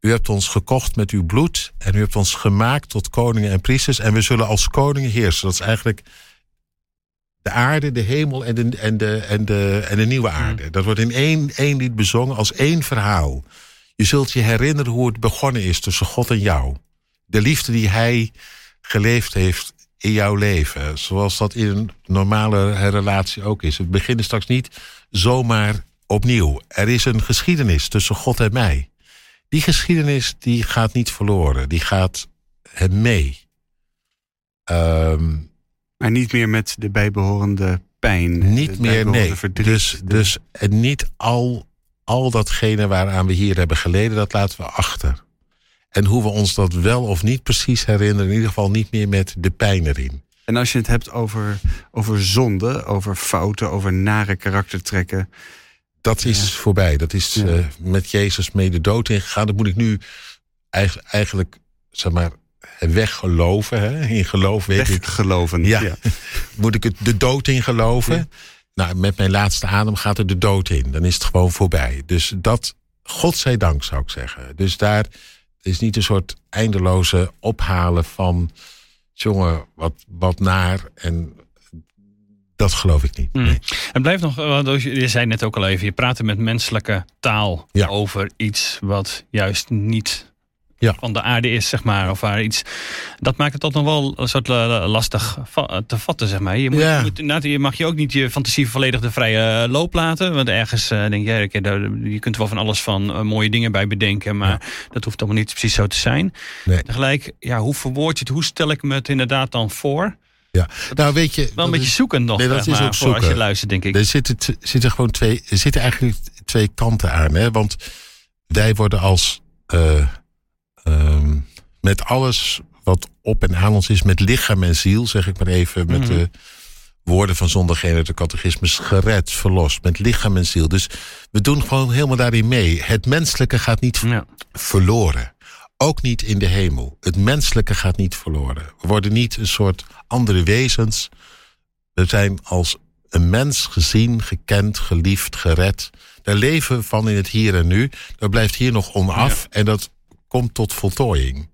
U hebt ons gekocht met uw bloed en u hebt ons gemaakt tot koningen en priesters en we zullen als koningen heersen. Dat is eigenlijk de aarde, de hemel en de, en de, en de, en de nieuwe aarde. Dat wordt in één, één lied bezongen als één verhaal. Je zult je herinneren hoe het begonnen is tussen God en jou. De liefde die hij geleefd heeft in jouw leven. Zoals dat in een normale relatie ook is. We beginnen straks niet zomaar opnieuw. Er is een geschiedenis tussen God en mij. Die geschiedenis die gaat niet verloren. Die gaat hem mee. Ehm, Maar niet meer met de bijbehorende pijn. niet de meer, nee. verdriet. Dus, dus niet al, al datgene waaraan we hier hebben geleden, dat laten we achter. En hoe we ons dat wel of niet precies herinneren, in ieder geval niet meer met de pijn erin. En als je het hebt over, over zonde, over fouten, over nare karaktertrekken. Dat is Ja. voorbij. Dat is Ja. eh, met Jezus mee de dood ingegaan. Dat moet ik nu eigen- eigenlijk, zeg maar, weggeloven. Hè? In geloof weet ik Weggeloven. Ja. moet ik het de dood in geloven. Ja. Nou, met mijn laatste adem gaat er de dood in. Dan is het gewoon voorbij. Dus dat, godzijdank zou ik zeggen. Dus daar is niet een soort eindeloze ophalen van... jongen, wat, wat naar en... Dat geloof ik niet. Hmm. Nee. Het blijft nog, want je zei net ook al even, je praat met menselijke taal Ja. over iets wat juist niet Ja. van de aarde is, zeg maar. Of waar iets. Dat maakt het toch nog wel een soort eh, lastig va- te vatten, zeg maar. Je, moet, Ja. je, moet, inderdaad, je mag je ook niet je fantasie volledig de vrije loop laten. Want ergens eh, denk jij, je kunt er wel van alles van eh, mooie dingen bij bedenken, maar dat hoeft allemaal niet precies zo te zijn. Nee. Tegelijk, ja, hoe verwoord je het? Hoe stel ik me het inderdaad dan voor? Ja. Nou, weet je... Wel een beetje zoeken nog, Nee, dat is maar, ook voor als je zoeken. luistert, denk ik. Er zitten, zitten gewoon twee, er zitten eigenlijk twee kanten aan. Hè? Want wij worden als eh, ehm, met alles wat op en aan ons is, met lichaam en ziel, zeg ik maar even, met Mhm. de woorden van zondagene uit de catechismus, gered, verlost, met lichaam en ziel. Dus we doen gewoon helemaal daarin mee. Het menselijke gaat niet Ja. verloren. Ook niet in de hemel. Het menselijke gaat niet verloren. We worden niet een soort andere wezens. We zijn als een mens gezien, gekend, geliefd, gered. Daar leven we van in het hier en nu. Dat blijft hier nog onaf en dat komt tot voltooiing.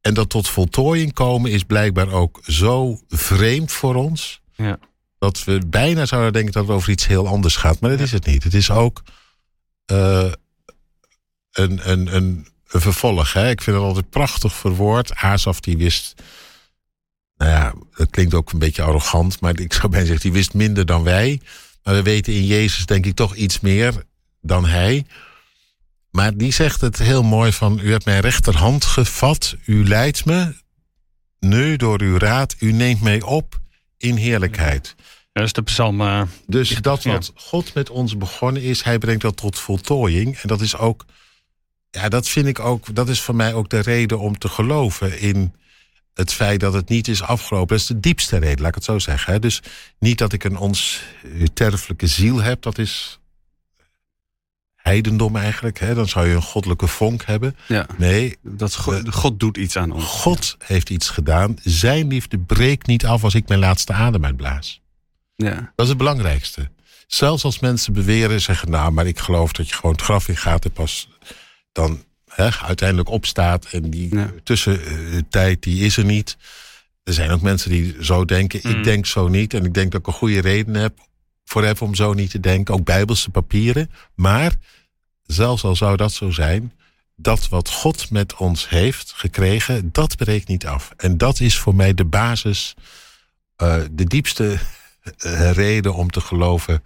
En dat tot voltooiing komen is blijkbaar ook zo vreemd voor ons. Ja. Dat we bijna zouden denken dat het over iets heel anders gaat. Maar dat is het niet. Het is ook eh, een, een, een, een vervolg. Hè? Ik vind het altijd prachtig verwoord. Asaf die wist. Nou ja, dat klinkt ook een beetje arrogant. Maar ik zou bijna zeggen, die wist minder dan wij. Maar we weten in Jezus denk ik toch iets meer dan hij. Maar die zegt het heel mooi van... U hebt mijn rechterhand gevat. U leidt me. Nu door uw raad. U neemt mij op in heerlijkheid. Dat is de psalm. eh, Dus dat wat God met ons begonnen is, hij brengt dat tot voltooiing. En dat is ook, ja, dat vind ik ook, dat is voor mij ook de reden om te geloven in het feit dat het niet is afgelopen. Dat is de diepste reden, laat ik het zo zeggen. Dus niet dat ik een onsterfelijke ziel heb, dat is heidendom eigenlijk. Hè? Dan zou je een goddelijke vonk hebben. Ja. Nee, Dat God, God doet iets aan ons. God heeft iets gedaan. Zijn liefde breekt niet af als ik mijn laatste adem uitblaas. Ja. Dat is het belangrijkste. Zelfs als mensen beweren, zeggen, nou, maar ik geloof dat je gewoon het graf in gaat en pas dan hè, uiteindelijk opstaat. En die Ja. tussentijd, die is er niet. Er zijn ook mensen die zo denken. Mm. Ik denk zo niet. En ik denk dat ik een goede reden heb voor heb om zo niet te denken. Ook bijbelse papieren. Maar zelfs al zou dat zo zijn, dat wat God met ons heeft gekregen, dat breekt niet af. En dat is voor mij de basis, eh, de diepste eh, reden om te geloven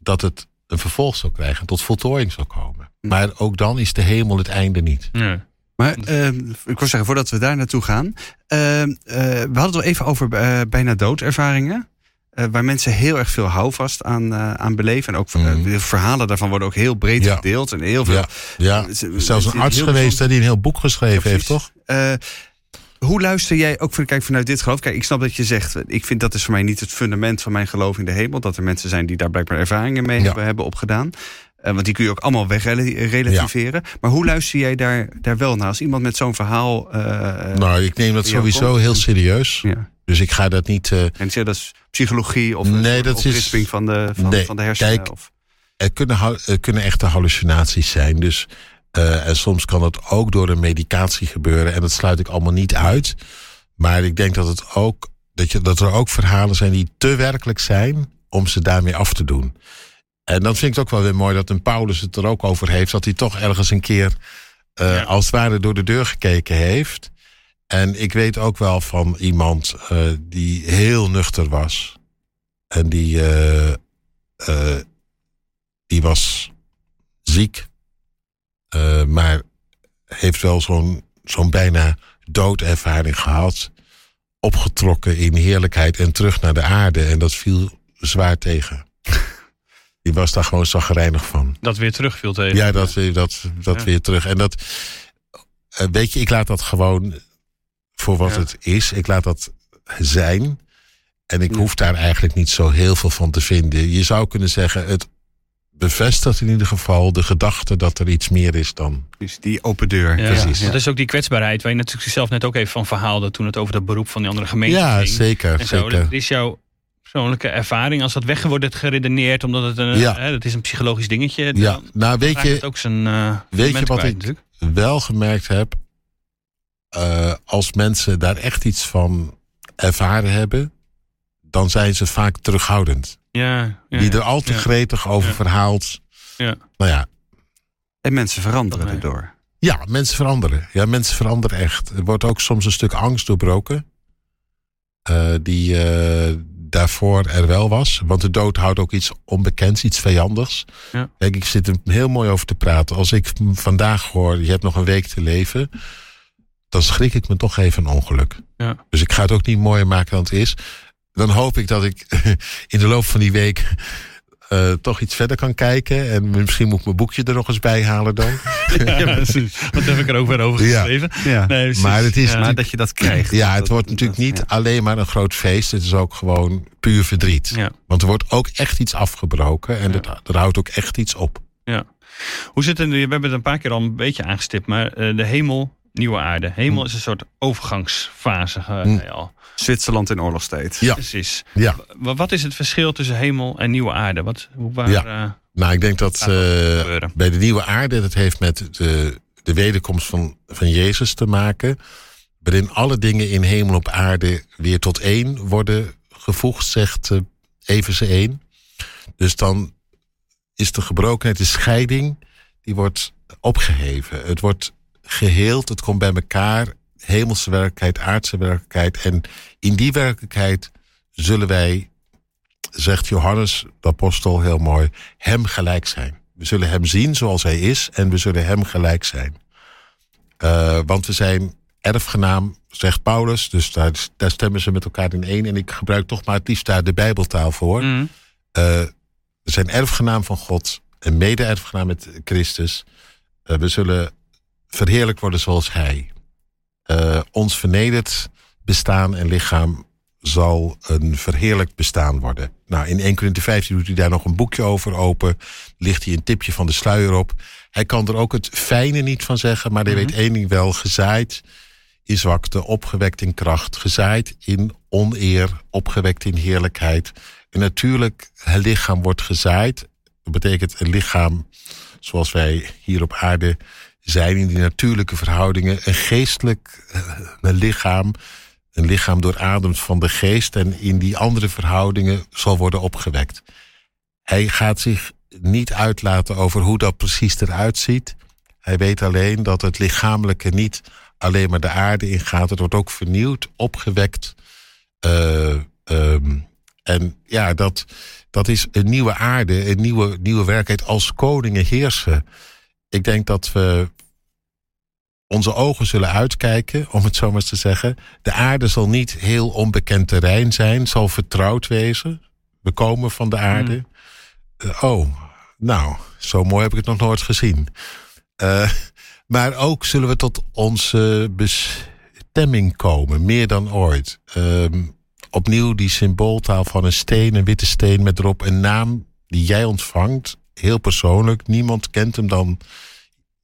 dat het een vervolg zal krijgen, tot voltooiing zal komen. Maar ook dan is de hemel het einde niet. Ja. Maar eh, ik wil zeggen, voordat we daar naartoe gaan. eh, eh, we hadden het al even over eh, bijna doodervaringen. Eh, waar mensen heel erg veel houvast aan, eh, aan beleven. En ook eh, Mhm. de verhalen daarvan worden ook heel breed Ja. gedeeld. En heel veel. Ja, ja. Ze- zelfs een arts geweest hè, die een heel boek geschreven heeft, toch? Hoe luister jij ook van, kijk, vanuit dit geloof? Kijk, ik snap dat je zegt, ik vind dat is voor mij niet het fundament van mijn geloof in de hemel. Dat er mensen zijn die daar blijkbaar ervaringen mee hebben, hebben opgedaan. Eh, want die kun je ook allemaal wegrelativeren. Maar hoe luister jij daar, daar wel naar? Als iemand met zo'n verhaal. eh, nou, ik neem dat sowieso komt- heel serieus. ja. Dus ik ga dat niet. eh, En zeg, dat is psychologie of Nee, een dat is- van de, van, Nee, van de hersenen. kijk, of, er, kunnen, er kunnen echte hallucinaties zijn. Dus, en soms kan dat ook door een medicatie gebeuren. En dat sluit ik allemaal niet uit. Maar ik denk dat, het ook, dat, je, dat er ook verhalen zijn die te werkelijk zijn om ze daarmee af te doen. En dan vind ik het ook wel weer mooi dat een Paulus het er ook over heeft. Dat hij toch ergens een keer eh, Ja. als het ware door de deur gekeken heeft. En ik weet ook wel van iemand eh, die heel nuchter was. En die, eh, die was ziek. maar heeft wel zo'n zo'n bijna doodervaring gehad. Opgetrokken in heerlijkheid en terug naar de aarde. En dat viel zwaar tegen. Die was daar gewoon zagrijnig van. Dat weer terug viel tegen. Ja, dat, weer- dat, dat Ja. weer terug. En dat, eh, weet je, ik laat dat gewoon voor wat Ja. het is. Ik laat dat zijn. En ik Ja. hoef daar eigenlijk niet zo heel veel van te vinden. Je zou kunnen zeggen, het bevestigt in ieder geval de gedachte dat er iets meer is dan. dus die open deur. Ja, Precies. Dat is ook die kwetsbaarheid waar je natuurlijk zelf net ook even van verhaalde toen het over dat beroep van die andere gemeente Ja, ging. zeker. En zo. zeker. Dat is jouw persoonlijke ervaring. Als dat weg wordt geredeneerd omdat het een, Ja. hè, dat is een psychologisch dingetje. Ja, dan nou weet je, ook zijn eh, weet je wat kwijt ik natuurlijk. wel gemerkt heb, eh, als mensen daar echt iets van ervaren hebben, dan zijn ze vaak terughoudend. Ja, ja, die er ja. al te Ja. gretig over Ja. verhaalt. Ja. Nou ja, En mensen veranderen Nee. erdoor. ja, mensen veranderen. Ja, mensen veranderen echt. Er wordt ook soms een stuk angst doorbroken. eh, die eh, daarvoor er wel was. Want de dood houdt ook iets onbekends, iets vijandigs. Ja. Kijk, ik zit er heel mooi over te praten. Als ik vandaag hoor, je hebt nog een week te leven. Dan schrik ik me toch even een ongeluk. Ja. Dus ik ga het ook niet mooier maken dan het is. Dan hoop ik dat ik in de loop van die week eh, toch iets verder kan kijken. En misschien moet ik mijn boekje er nog eens bij halen dan. ja, precies. Wat heb ik er ook weer over Ja. geschreven? Ja. Nee, precies. Maar het is Ja. Maar dat je dat krijgt. Ja, dat- het wordt dat- natuurlijk niet ja. alleen maar een groot feest. Het is ook gewoon puur verdriet. Ja. Want er wordt ook echt iets afgebroken. En Ja. dat, er houdt ook echt iets op. Hoe zit het nu? We hebben het een paar keer al een beetje aangestipt, maar eh, de hemel, nieuwe aarde. Hemel Hm. is een soort overgangsfase. al. Zwitserland in oorlogstijd. Ja. Precies. Ja. Wa- Wat is het verschil tussen hemel en nieuwe aarde? Wat, hoe, waar, Ja. eh, Nou, ik denk dat eh, bij de nieuwe aarde, dat heeft met de, de wederkomst van, van Jezus te maken. Waarin alle dingen in hemel op aarde weer tot één worden gevoegd, zegt Everse 1. Dus dan is de gebrokenheid, de scheiding, die wordt opgeheven. Het wordt geheeld, het komt bij elkaar. Hemelse werkelijkheid, aardse werkelijkheid. En in die werkelijkheid zullen wij, zegt Johannes, de apostel heel mooi, hem gelijk zijn. We zullen hem zien zoals hij is en we zullen hem gelijk zijn. Eh, want we zijn erfgenaam, zegt Paulus, dus daar, daar stemmen ze met elkaar in één. En ik gebruik toch maar het liefst daar de Bijbeltaal voor. mm, Eh, we zijn erfgenaam van God en mede-erfgenaam met Christus. Eh, we zullen verheerlijk worden zoals Hij. Eh, ons vernederd bestaan en lichaam zal een verheerlijk bestaan worden. Nou, in 1 Corinthië 15 doet hij daar nog een boekje over open. Ligt hij een tipje van de sluier op. Hij kan er ook het fijne niet van zeggen, maar hij weet één ding wel. Gezaaid in zwakte, opgewekt in kracht. Gezaaid in oneer, opgewekt in heerlijkheid. En natuurlijk, het lichaam wordt gezaaid. Dat betekent een lichaam zoals wij hier op aarde zijn in die natuurlijke verhoudingen. Een geestelijk eh, een lichaam, een lichaam doorademd van de geest en in die andere verhoudingen zal worden opgewekt. Hij gaat zich niet uitlaten over hoe dat precies eruit ziet. Hij weet alleen dat het lichamelijke niet alleen maar de aarde ingaat. Het wordt ook vernieuwd, opgewekt. Uh, um, en ja, dat, dat is een nieuwe aarde, een nieuwe, nieuwe werkelijkheid als koningen heersen. Ik denk dat we onze ogen zullen uitkijken, om het zo maar te zeggen. De aarde zal niet heel onbekend terrein zijn, zal vertrouwd wezen. We komen van de aarde. Mm. Uh, oh, nou, zo mooi heb ik het nog nooit gezien. Uh, maar ook zullen we tot onze bestemming komen, meer dan ooit. Uh, opnieuw die symbooltaal van een steen, een witte steen met erop een naam die jij ontvangt. Heel persoonlijk. Niemand kent hem dan,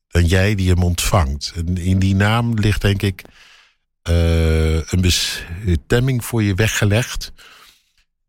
dan jij die hem ontvangt. En in die naam ligt denk ik uh, een bestemming voor je weggelegd.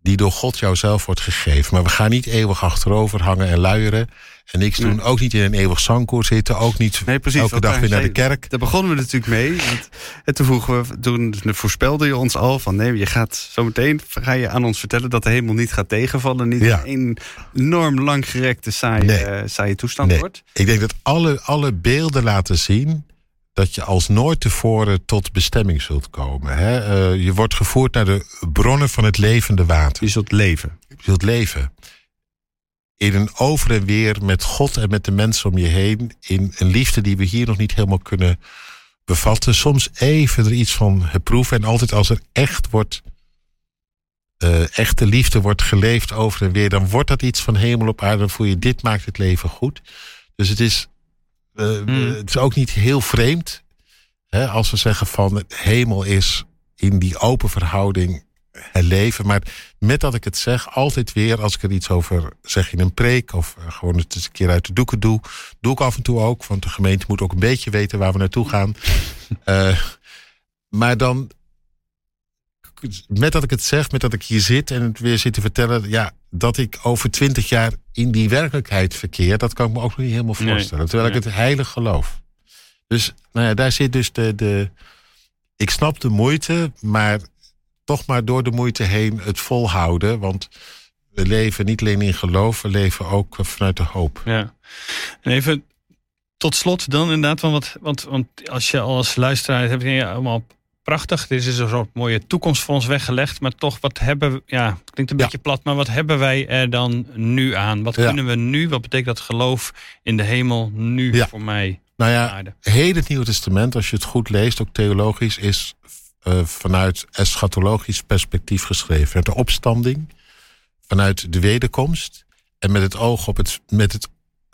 Die door God jouzelf wordt gegeven. Maar we gaan niet eeuwig achterover hangen en luieren. En niks doen. Ook niet in een eeuwig zangkoor zitten. Ook niet nee, precies, elke dag weer naar de kerk. Daar begonnen we natuurlijk mee. Want, en toen vroegen we, toen voorspelde je ons al van nee, je gaat zometeen ga je aan ons vertellen dat de hemel niet gaat tegenvallen. Niet ja. een enorm langgerekte saaie, nee. saaie toestand nee. wordt. Ik denk dat alle, alle beelden laten zien dat je als nooit tevoren tot bestemming zult komen. Hè? Uh, je wordt gevoerd naar de bronnen van het levende water. Je zult leven. Je zult leven in een over en weer met God en met de mensen om je heen. In een liefde die we hier nog niet helemaal kunnen bevatten. Soms even er iets van proeven. En altijd als er echt wordt. Uh, echte liefde wordt geleefd over en weer. Dan wordt dat iets van hemel op aarde. Dan voel je dit maakt het leven goed. Dus het is, uh, mm. het is ook niet heel vreemd. Hè, als we zeggen van hemel is in die open verhouding het leven. Maar met dat ik het zeg, altijd weer als ik er iets over zeg in een preek of eh, gewoon het eens een keer uit de doeken doe, doe ik af en toe ook, want de gemeente moet ook een beetje weten waar we naartoe gaan. uh, maar dan, met dat ik het zeg, met dat ik hier zit en het weer zit te vertellen, ja, dat ik over twintig jaar in die werkelijkheid verkeer, dat kan ik me ook nog niet helemaal voorstellen. Nee, terwijl ik het heilig geloof. Dus nou ja, daar zit dus de, de. Ik snap de moeite, maar toch maar door de moeite heen het volhouden. Want we leven niet alleen in geloof, we leven ook vanuit de hoop. Ja. En even tot slot dan inderdaad, want, want, want als je als luisteraar hebt, je allemaal prachtig. Dit is een soort mooie toekomst voor ons weggelegd. Maar toch, wat hebben we, ja, het klinkt een beetje plat, maar wat hebben wij er dan nu aan? Wat kunnen we nu? Wat betekent dat geloof in de hemel nu voor mij? Nou ja, heel het Nieuwe Testament, als je het goed leest, ook theologisch, is uh, vanuit eschatologisch perspectief geschreven. Met de opstanding, vanuit de wederkomst en met het oog op het, met het,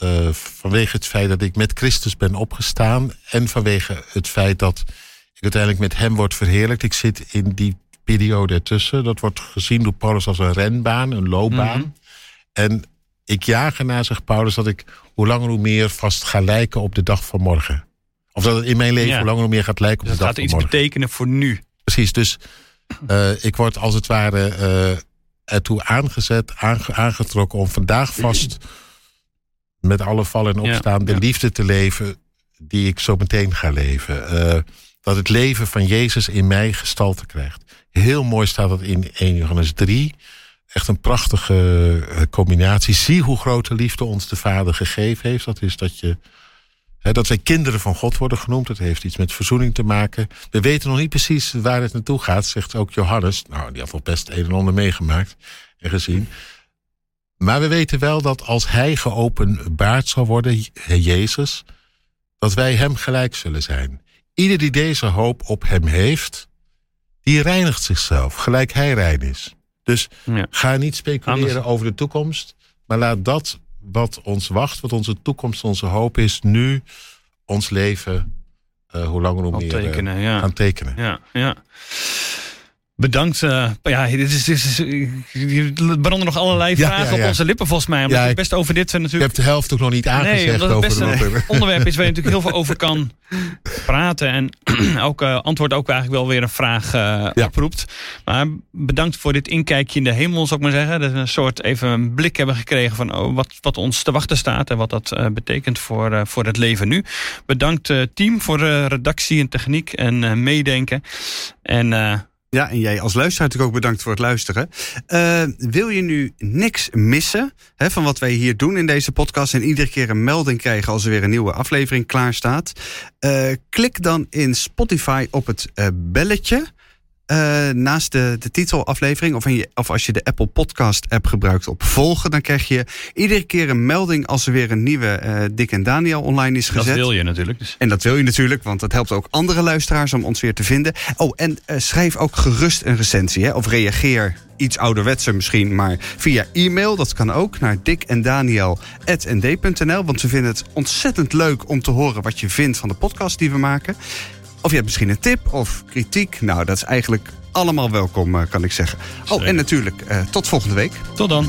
uh, vanwege het feit dat ik met Christus ben opgestaan en vanwege het feit dat ik uiteindelijk met hem word verheerlijkt. Ik zit in die periode ertussen. Dat wordt gezien door Paulus als een renbaan, een loopbaan. Mm -hmm. En ik jaag ernaar, zegt Paulus, dat ik hoe langer hoe meer vast ga lijken op de dag van morgen. Of dat het in mijn leven hoe langer hoe meer gaat lijken op dus de dag van morgen. Het gaat iets betekenen voor nu. Precies, dus uh, ik word als het ware uh, ertoe aangezet, aange, aangetrokken om vandaag vast met alle vallen en opstaan de liefde te leven die ik zo meteen ga leven. Uh, dat het leven van Jezus in mij gestalte krijgt. Heel mooi staat dat in 1 Johannes 3. Echt een prachtige combinatie. Zie hoe grote liefde ons de Vader gegeven heeft. Dat is dat je dat wij kinderen van God worden genoemd. Dat heeft iets met verzoening te maken. We weten nog niet precies waar het naartoe gaat, zegt ook Johannes. Nou, die heeft wel best een en ander meegemaakt en gezien. Maar we weten wel dat als hij geopenbaard zal worden, Jezus, dat wij hem gelijk zullen zijn. Ieder die deze hoop op hem heeft, die reinigt zichzelf, gelijk hij rein is. Dus ja. ga niet speculeren Anders. over de toekomst, maar laat dat wat ons wacht, wat onze toekomst, onze hoop is, nu ons leven, uh, hoe langer hoe meer, tekenen, ja. gaan tekenen. Ja, ja. Bedankt. Uh, ja, dit is, dit is, er branden nog allerlei Ja, vragen ja, ja. op onze lippen volgens mij. Omdat Ja, je ik- best over dit Je natuurlijk... hebt de helft ook nog niet Nee, aangezegd omdat het best een onderwerp is waar je natuurlijk heel veel over kan praten. En ook uh, antwoord ook eigenlijk wel weer een vraag uh, Ja. oproept. Maar bedankt voor dit inkijkje in de hemel, zou ik maar zeggen. Dat we een soort even een blik hebben gekregen van oh, wat, wat ons te wachten staat. En wat dat betekent voor, voor het leven nu. Bedankt team voor redactie en techniek en meedenken. En... Ja, en jij als luisteraar natuurlijk ook bedankt voor het luisteren. Uh, wil je nu niks missen hè, van wat wij hier doen in deze podcast... en iedere keer een melding krijgen als er weer een nieuwe aflevering klaar staat... Uh, klik dan in Spotify op het uh, belletje... Uh, naast de, de titelaflevering, of, je, of als je de Apple Podcast app gebruikt op volgen, dan krijg je iedere keer een melding als er weer een nieuwe uh, Dick en Daniel online is gezet. Dat wil je natuurlijk. Dus. En dat wil je natuurlijk, want dat helpt ook andere luisteraars om ons weer te vinden. Oh, en uh, schrijf ook gerust een recensie, hè, of reageer iets ouderwetser misschien, maar via e-mail, dat kan ook, naar dickendaniel.nd.nl, want we vinden het ontzettend leuk om te horen wat je vindt van de podcast die we maken. Of je hebt misschien een tip of kritiek. Nou, dat is eigenlijk allemaal welkom, kan ik zeggen. Oh, en natuurlijk, uh, tot volgende week. Tot dan.